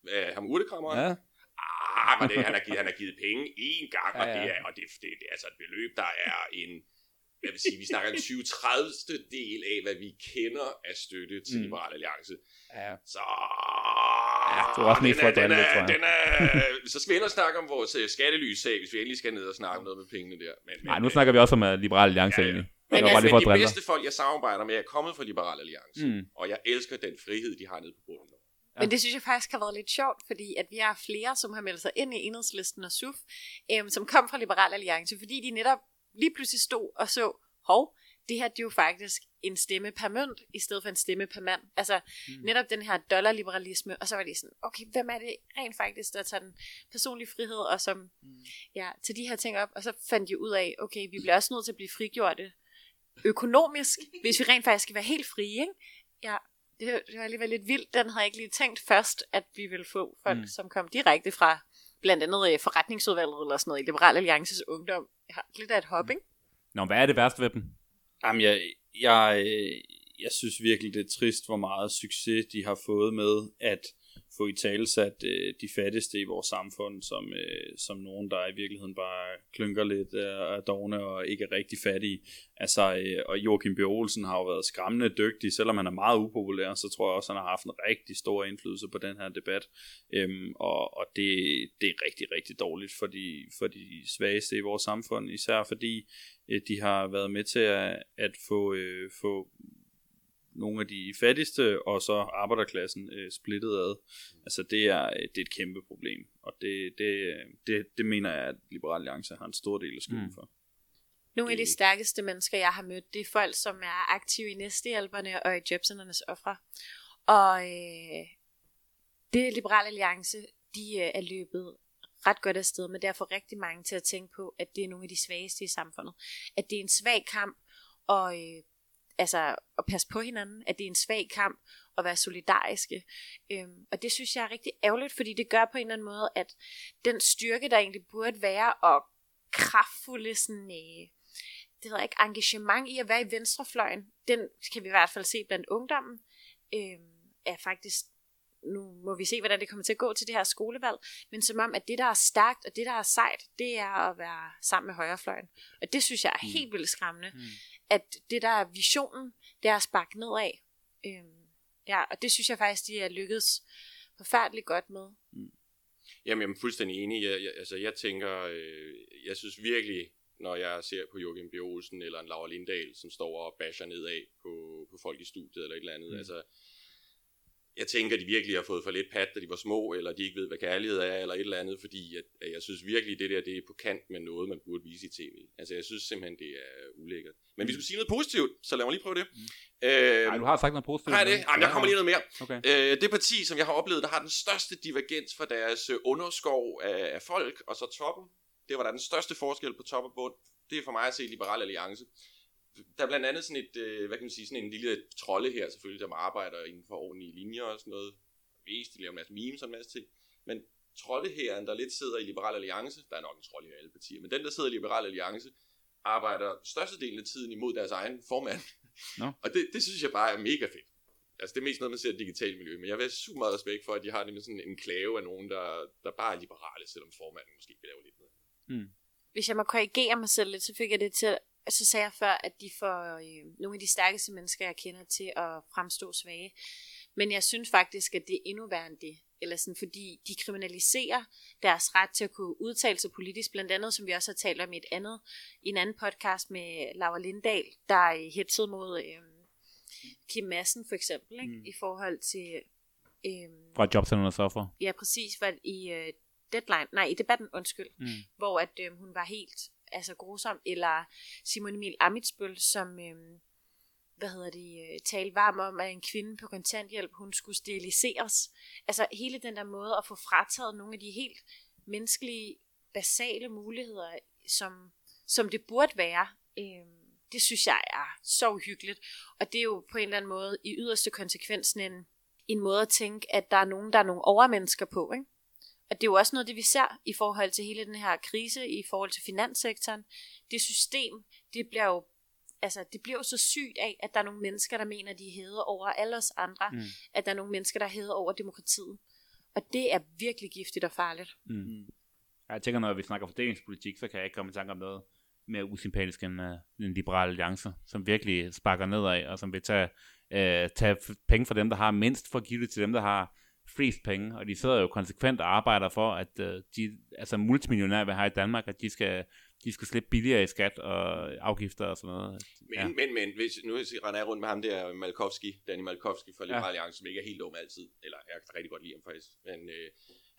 Ja, ham urtekrammer. Ja. Ah, men det, han, har givet, han har givet penge én gang, og, Ja, ja. det er, og det, det, det er altså et beløb, der er en, jeg vil sige, vi snakker en 20-30 del af, hvad vi kender af støtte til Mm. Liberal Alliance. Ja. Så... Ja, det var også den er, den er, den er, Så skal vi ellers snakke om vores øh, skattelysag, hvis vi endelig skal ned og snakke noget med pengene der. Men, Nej, nu snakker vi også om uh, Liberal Alliance Ja, ja. egentlig. men, var men, for men de bedste folk, jeg samarbejder med, er kommet fra Liberal Alliance. Mm. Og jeg elsker den frihed, de har nede på bunden. Ja. Men det synes jeg faktisk har været lidt sjovt, fordi at vi har flere, som har meldt sig ind i enhedslisten og SUF, øhm, som kom fra Liberal Alliance, fordi de netop lige pludselig stod og så, hov, det her det er jo faktisk en stemme per mønt, i stedet for en stemme per mand. Altså mm. netop den her dollarliberalisme, og så var de sådan, okay, hvem er det rent faktisk, der tager den personlige frihed, og som mm. ja, tager de her ting op, og så fandt de ud af, okay, vi bliver også nødt til at blive frigjorte økonomisk, hvis vi rent faktisk skal være helt frie, ikke? Ja, det, var alligevel lidt vildt. Den havde jeg ikke lige tænkt først, at vi ville få folk, Mm. mm. som kom direkte fra blandt andet øh, forretningsudvalget eller sådan noget i Liberal Alliances ungdom. Jeg har lidt af et hop, ikke? Nå, hvad er det værste ved dem? Jamen, jeg, jeg, øh, jeg synes virkelig, det er trist, hvor meget succes de har fået med at få i tale sat øh, de fattigste i vores samfund, som, øh, som nogen, der i virkeligheden bare klynker lidt øh, af dogne og ikke er rigtig fattige. Altså, øh, og Joachim B. Olsen har jo været skræmmende dygtig, selvom han er meget upopulær, så tror jeg også, han har haft en rigtig stor indflydelse på den her debat. Øhm, og og det, det er rigtig, rigtig dårligt for de, for de svageste i vores samfund, især fordi øh, de har været med til at, at få, øh, få nogle af de fattigste og så arbejderklassen øh, splittet ad. Altså det er, øh, det er et kæmpe problem, og det, det, det, det mener jeg, at Liberal Alliance har en stor del af skylden Mm. for. Nogle af de Det- stærkeste mennesker, jeg har mødt, det er folk, som er aktive i næstehjælperne og i jobcenternes ofre. Og øh, det Liberal Alliance, de øh, er løbet ret godt afsted, men derfor rigtig mange til at tænke på, at det er nogle af de svageste i samfundet. At det er en svag kamp og, øh, altså, at passe på hinanden, at det er en svag kamp at være solidariske. Øhm, og det synes jeg er rigtig ærgerligt, fordi det gør på en eller anden måde, at den styrke, der egentlig burde være, og kraftfulde sådan, øh, det ved jeg ikke, engagement i at være i venstrefløjen, den kan vi i hvert fald se blandt ungdommen, øh, er faktisk, nu må vi se, hvordan det kommer til at gå til det her skolevalg, men som om, at det, der er stærkt, og det, der er sejt, det er at være sammen med højrefløjen. Og det synes jeg er helt vildt skræmmende, Mm. At det, der er visionen, det er at sparke nedad. Øh, ja, og det synes jeg faktisk, de er lykkedes forfærdeligt godt med. Jamen, jeg er fuldstændig enig. Jeg, jeg, altså, jeg tænker, øh, jeg synes virkelig, når jeg ser på Joachim B. Olsen eller en Laura Lindahl, som står og basher nedad på, på folk i studiet eller et eller andet, mm. altså, jeg tænker, de virkelig har fået for lidt pat, da de var små, eller de ikke ved, hvad kærlighed er, eller et eller andet, fordi at, at jeg synes virkelig, det der det er på kant med noget, man burde vise i tv. Altså, jeg synes simpelthen, det er ulækkert. Men vi skulle sige noget positivt, så lad mig lige prøve det. Mm. Øh, Nej, du har sagt noget positivt. jeg det? Jamen, der kommer lige noget mere. Okay. Øh, det parti, som jeg har oplevet, der har den største divergens fra deres øh, underskov af, af folk, og så toppen, det var der den største forskel på top og bund. Det er for mig at se Liberal Alliance. Der er blandt andet sådan et, øh, hvad kan man sige, sådan en lille trolde her selvfølgelig, der arbejder inden for ordentlige linjer og sådan noget. Vist, de laver en masse memes og en masse ting. Men troldehæren, der lidt sidder i Liberal Alliance, der er nok en trolde i alle partier, men den, der sidder i Liberal Alliance, arbejder størstedelen af tiden imod deres egen formand. Nå. og det, det synes jeg bare er mega fedt. Altså det er mest noget, man ser i det digitale miljø, men jeg vil have super meget respekt for, at de har nemlig sådan en klave af nogen, der, der bare er liberale, selvom formanden måske vil lave lidt noget. hvis jeg må korrigere mig selv lidt, så fik jeg det til, så sagde jeg før, at de får øh, nogle af de stærkeste mennesker, jeg kender til at fremstå svage. Men jeg synes faktisk, at det er endnu værre end det. Eller sådan, fordi de kriminaliserer deres ret til at kunne udtale sig politisk, blandt andet, som vi også har talt om i et andet, i en anden podcast med Laura Lindahl, der er hetsede mod øh, Kim Madsen for eksempel, ikke? Mm. i forhold til... Øh, Fra jobcenternes offer. ja, præcis, var i øh, Deadline, nej, i debatten, undskyld, Mm. hvor at øh, hun var helt altså grusom, eller Simon Emil Amitsbøl, som øh, hvad hedder det, øh, talte varm om, at en kvinde på kontanthjælp, hun skulle steriliseres. Altså hele den der måde at få frataget nogle af de helt menneskelige, basale muligheder, som, som det burde være. Øh, det synes jeg er så uhyggeligt. Og det er jo på en eller anden måde i yderste konsekvensen en, en måde at tænke, at der er nogen, der er nogle overmennesker på. Ikke? Og det er jo også noget, det vi ser i forhold til hele den her krise, i forhold til finanssektoren. Det system, det bliver jo altså, det bliver jo så sygt af, at der er nogle mennesker, der mener, de er hævet over alle os andre. Mm. At der er nogle mennesker, der er hævet over demokratiet. Og det er virkelig giftigt og farligt. Mm. Jeg tænker, når vi snakker fordelingspolitik, så kan jeg ikke komme i tanke om noget mere usympatisk end uh, den liberale alliance, som virkelig sparker nedad, og som vil tage, uh, tage penge fra dem, der har mindst, for at give det til dem, der har flest penge, og de sidder jo konsekvent og arbejder for, at uh, de, altså multimillionærer, vi har i Danmark, at de skal de skulle slippe billigere i skat og afgifter og sådan noget. Men, ja. men, men hvis, nu render jeg rundt med ham der, Malkovski, Danny Malkovski fra Liberal ja. Alliance, som ikke er helt dum altid, eller jeg kan rigtig godt lide ham faktisk, men øh,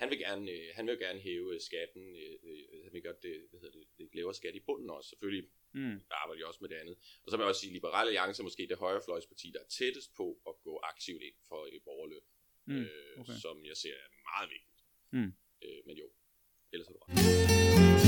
han vil gerne, øh, han vil gerne hæve skatten, øh, øh han vil godt det, hvad hedder det, det lavere skat i bunden også, selvfølgelig mm. arbejder de også med det andet. Og så vil jeg også sige, Liberal Alliance er måske det højrefløjsparti, der er tættest på at gå aktivt ind for et borgerløb, mm. øh, okay. som jeg ser er meget vigtigt. Mm. Øh, men jo, ellers er du ret.